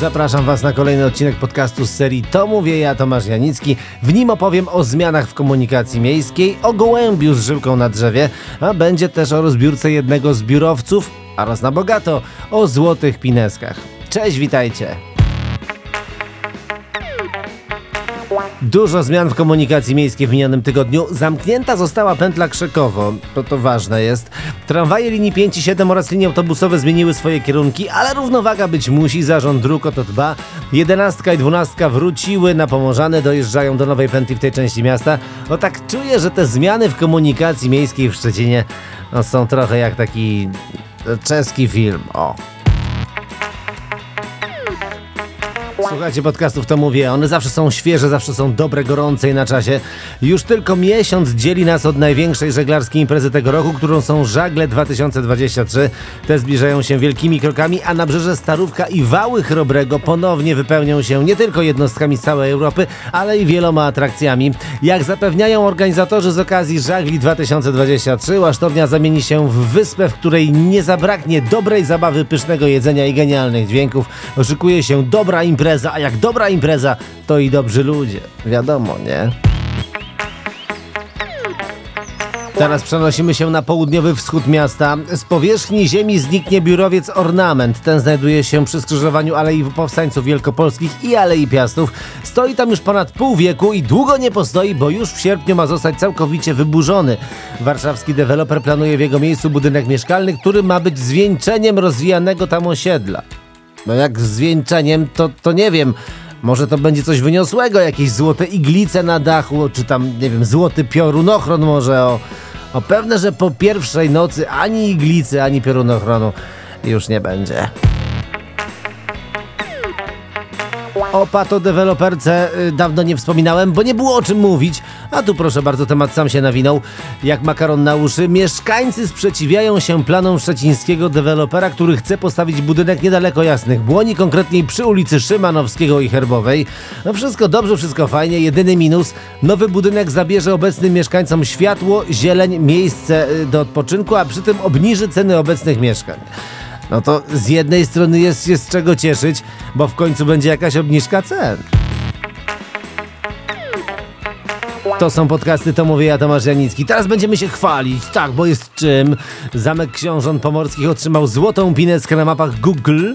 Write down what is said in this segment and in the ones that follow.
Zapraszam Was na kolejny odcinek podcastu z serii To mówię ja, Tomasz Janicki. W nim opowiem o zmianach w komunikacji miejskiej, o gołębiu z żyłką na drzewie, a będzie też o rozbiórce jednego z biurowców oraz na bogato o złotych pineskach. Cześć, witajcie! Dużo zmian w komunikacji miejskiej w minionym tygodniu. Zamknięta została pętla Krzykowo, to to ważne jest. Tramwaje linii 5 i 7 oraz linie autobusowe zmieniły swoje kierunki, ale równowaga być musi, zarząd dróg o to dba. Jedenastka i dwunastka wróciły na Pomorzane, dojeżdżają do nowej pętli w tej części miasta. No tak czuję, że te zmiany w komunikacji miejskiej w Szczecinie no, są trochę jak taki czeski film. O. Słuchajcie podcastów, to mówię, one zawsze są świeże, zawsze są dobre, gorące i na czasie. Już tylko miesiąc dzieli nas od największej żeglarskiej imprezy tego roku, którą są Żagle 2023. Te zbliżają się wielkimi krokami, a nabrzeże Starówka i Wały Chrobrego ponownie wypełnią się nie tylko jednostkami z całej Europy, ale i wieloma atrakcjami. Jak zapewniają organizatorzy z okazji Żagli 2023, Łasztownia zamieni się w wyspę, w której nie zabraknie dobrej zabawy, pysznego jedzenia i genialnych dźwięków. Oszykuje się dobra impreza impreza, a jak dobra impreza, to i dobrzy ludzie. Wiadomo, nie? Teraz przenosimy się na południowy wschód miasta. Z powierzchni ziemi zniknie biurowiec Ornament. Ten znajduje się przy skrzyżowaniu Alei Powstańców Wielkopolskich i Alei Piastów. Stoi tam już ponad pół wieku i długo nie postoi, bo już w sierpniu ma zostać całkowicie wyburzony. Warszawski deweloper planuje w jego miejscu budynek mieszkalny, który ma być zwieńczeniem rozwijanego tam osiedla. No jak z to, to nie wiem. Może to będzie coś wyniosłego, jakieś złote iglice na dachu, czy tam, nie wiem, złoty piorunochron może o... O pewne, że po pierwszej nocy ani iglicy, ani piorunochronu już nie będzie. O patodeweloperce y, dawno nie wspominałem, bo nie było o czym mówić. A tu proszę bardzo, temat sam się nawinął. Jak makaron na uszy, mieszkańcy sprzeciwiają się planom szczecińskiego dewelopera, który chce postawić budynek niedaleko Jasnych Błoni, konkretniej przy ulicy Szymanowskiego i Herbowej. No wszystko dobrze, wszystko fajnie, jedyny minus. Nowy budynek zabierze obecnym mieszkańcom światło, zieleń, miejsce y, do odpoczynku, a przy tym obniży ceny obecnych mieszkań. No to z jednej strony jest się z czego cieszyć, bo w końcu będzie jakaś obniżka cen. To są podcasty, to mówię ja, Tomasz Janicki. Teraz będziemy się chwalić, tak, bo jest czym. Zamek Książąt Pomorskich otrzymał złotą pineskę na mapach Google.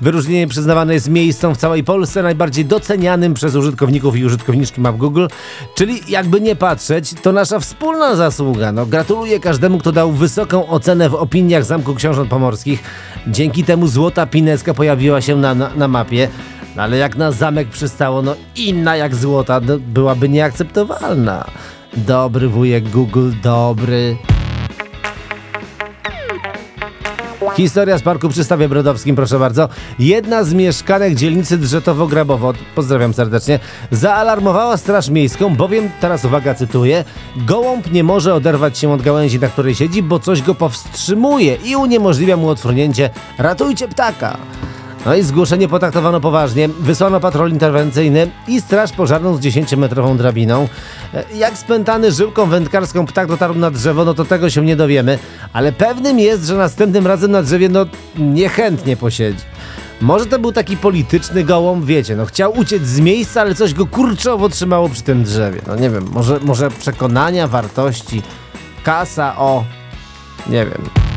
Wyróżnienie przyznawane jest miejscom w całej Polsce najbardziej docenianym przez użytkowników i użytkowniczki map Google. Czyli jakby nie patrzeć, to nasza wspólna zasługa. No, gratuluję każdemu, kto dał wysoką ocenę w opiniach Zamku Książąt Pomorskich. Dzięki temu złota pineska pojawiła się na, na, na mapie. No ale jak na zamek przystało, no inna jak złota no, byłaby nieakceptowalna. Dobry wujek Google, dobry. Historia z parku przy Stawie Brodowskim, proszę bardzo. Jedna z mieszkanek dzielnicy Drżetowo-Grabowo, pozdrawiam serdecznie, zaalarmowała Straż Miejską, bowiem, teraz uwaga, cytuję, gołąb nie może oderwać się od gałęzi, na której siedzi, bo coś go powstrzymuje i uniemożliwia mu otwórnięcie. Ratujcie ptaka! No i zgłoszenie potraktowano poważnie. Wysłano patrol interwencyjny i straż pożarną z 10-metrową drabiną. E, jak spętany żyłką wędkarską ptak dotarł na drzewo, no to tego się nie dowiemy. Ale pewnym jest, że następnym razem na drzewie no niechętnie posiedzi. Może to był taki polityczny gołąb, wiecie, no chciał uciec z miejsca, ale coś go kurczowo trzymało przy tym drzewie. No nie wiem, może, może przekonania, wartości, kasa, o... Nie wiem.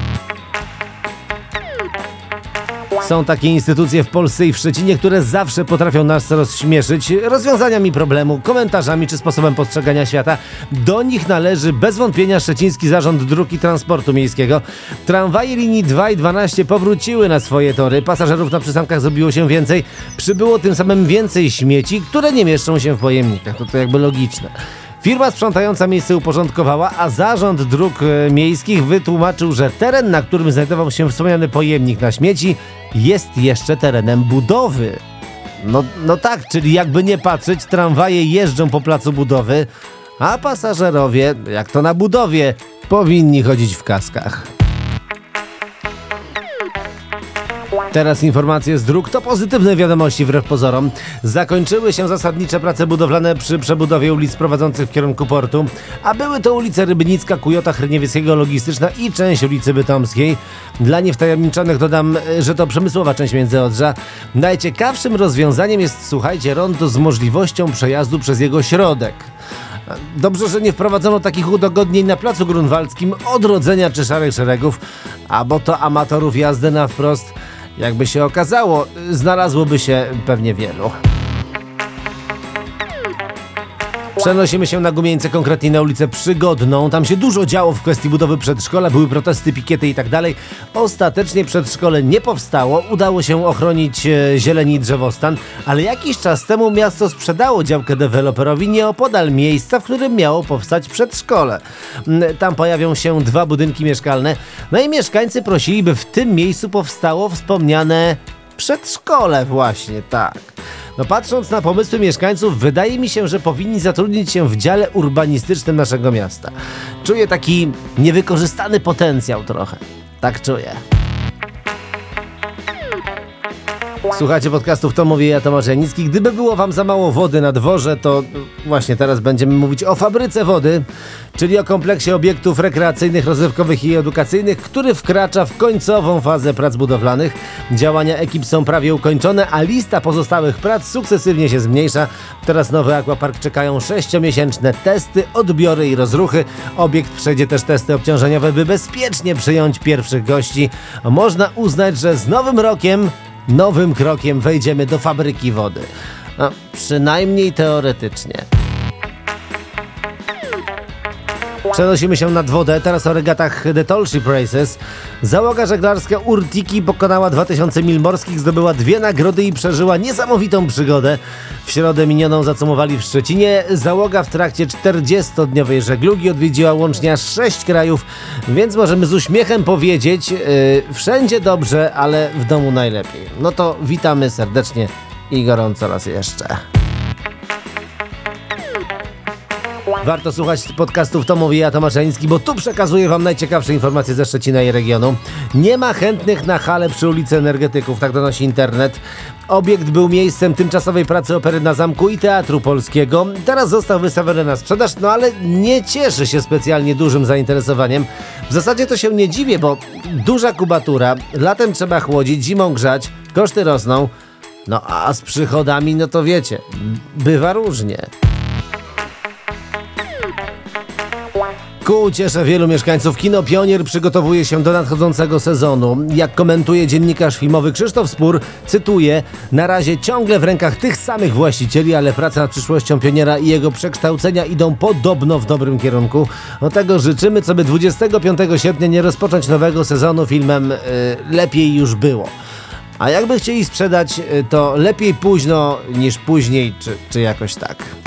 Są takie instytucje w Polsce i w Szczecinie, które zawsze potrafią nas rozśmieszyć rozwiązaniami problemu, komentarzami czy sposobem postrzegania świata. Do nich należy bez wątpienia Szczeciński Zarząd Dróg i Transportu Miejskiego. Tramwaje linii 2 i 12 powróciły na swoje tory, pasażerów na przystankach zrobiło się więcej, przybyło tym samym więcej śmieci, które nie mieszczą się w pojemnikach. To to jakby logiczne. Firma sprzątająca miejsce uporządkowała, a zarząd dróg e, miejskich wytłumaczył, że teren, na którym znajdował się wspomniany pojemnik na śmieci, jest jeszcze terenem budowy. No, no tak, czyli jakby nie patrzeć, tramwaje jeżdżą po placu budowy, a pasażerowie, jak to na budowie, powinni chodzić w kaskach. Teraz informacje z dróg to pozytywne wiadomości wbrew pozorom. Zakończyły się zasadnicze prace budowlane przy przebudowie ulic prowadzących w kierunku portu, a były to ulice Rybnicka, Kujota, Hryniewieckiego, Logistyczna i część ulicy Bytomskiej. Dla niewtajemniczonych dodam, że to przemysłowa część Międzyodrza. Najciekawszym rozwiązaniem jest, słuchajcie, rondo z możliwością przejazdu przez jego środek. Dobrze, że nie wprowadzono takich udogodnień na placu grunwaldzkim odrodzenia czy szarych szeregów, a bo to amatorów jazdy na wprost, jakby się okazało, znalazłoby się pewnie wielu. Przenosimy się na Gumieńce, konkretnie na ulicę Przygodną. Tam się dużo działo w kwestii budowy przedszkola, były protesty, pikiety i tak dalej. Ostatecznie przedszkole nie powstało, udało się ochronić e, zieleni drzewostan, ale jakiś czas temu miasto sprzedało działkę deweloperowi nieopodal miejsca, w którym miało powstać przedszkole. Mm, Tam pojawią się dwa budynki mieszkalne, no i mieszkańcy prosili, by w tym miejscu powstało wspomniane przedszkole właśnie, tak. No patrząc na pomysły mieszkańców, wydaje mi się, że powinni zatrudnić się w dziale urbanistycznym naszego miasta. Czuję taki niewykorzystany potencjał trochę. Tak czuję. Słuchajcie podcastów To mówi ja Tomasz Janicki. Gdyby było wam za mało wody na dworze, to właśnie teraz będziemy mówić o fabryce wody, czyli o kompleksie obiektów rekreacyjnych, rozrywkowych i edukacyjnych, który wkracza w końcową fazę prac budowlanych. Działania ekip są prawie ukończone, a lista pozostałych prac sukcesywnie się zmniejsza. Teraz nowy akwapark czekają sześciomiesięczne testy, odbiory i rozruchy. Obiekt przejdzie też testy obciążeniowe, by bezpiecznie przyjąć pierwszych gości. Można uznać, że z nowym rokiem nowym krokiem wejdziemy do fabryki wody. No, przynajmniej teoretycznie. Przenosimy się nad wodę, teraz o regatach The Tall Ship Races. Załoga żeglarska Urtiki pokonała 2000 mil morskich, zdobyła dwie nagrody i przeżyła niesamowitą przygodę. W środę minioną zacumowali w Szczecinie. Załoga w trakcie 40-dniowej żeglugi odwiedziła łącznie aż 6 krajów, więc możemy z uśmiechem powiedzieć, yy, wszędzie dobrze, ale w domu najlepiej. No to witamy serdecznie i gorąco raz jeszcze. Warto słuchać podcastów To mówi ja, Tomasz Janicki, bo tu przekazuję Wam najciekawsze informacje ze Szczecina i regionu. Nie ma chętnych na hale przy ulicy Energetyków, tak donosi internet. Obiekt był miejscem tymczasowej pracy opery na zamku i Teatru Polskiego. Teraz został wystawiony na sprzedaż, no ale nie cieszy się specjalnie dużym zainteresowaniem. W zasadzie to się nie dziwię, bo duża kubatura, latem trzeba chłodzić, zimą grzać, koszty rosną. No a z przychodami, no to wiecie, bywa różnie. Ku uciesze wielu mieszkańców kino Pionier przygotowuje się do nadchodzącego sezonu. Jak komentuje dziennikarz filmowy Krzysztof Spór, cytuję, na razie ciągle w rękach tych samych właścicieli, ale prace nad przyszłością Pioniera i jego przekształcenia idą podobno w dobrym kierunku. O tego życzymy, co by 25 sierpnia nie rozpocząć nowego sezonu filmem y, Lepiej już było. A jakby chcieli sprzedać, y, to lepiej późno niż później, czy, czy jakoś tak.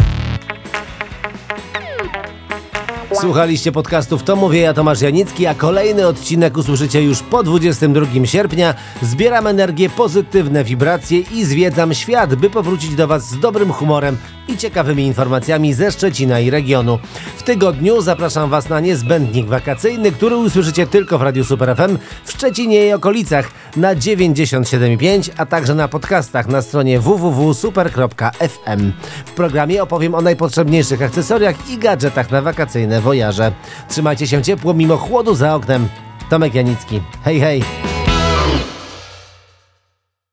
Słuchaliście podcastów To Mówię ja Tomasz Janicki, a kolejny odcinek usłyszycie już po 22 sierpnia. Zbieram energię, pozytywne wibracje i zwiedzam świat, by powrócić do Was z dobrym humorem i ciekawymi informacjami ze Szczecina i regionu. W tygodniu zapraszam Was na niezbędnik wakacyjny, który usłyszycie tylko w Radiu Super FM w Szczecinie i okolicach na 97,5, a także na podcastach na stronie www.super.fm. W programie opowiem o najpotrzebniejszych akcesoriach i gadżetach na wakacyjne wojaże. Trzymajcie się ciepło mimo chłodu za oknem. Tomek Janicki. Hej, hej!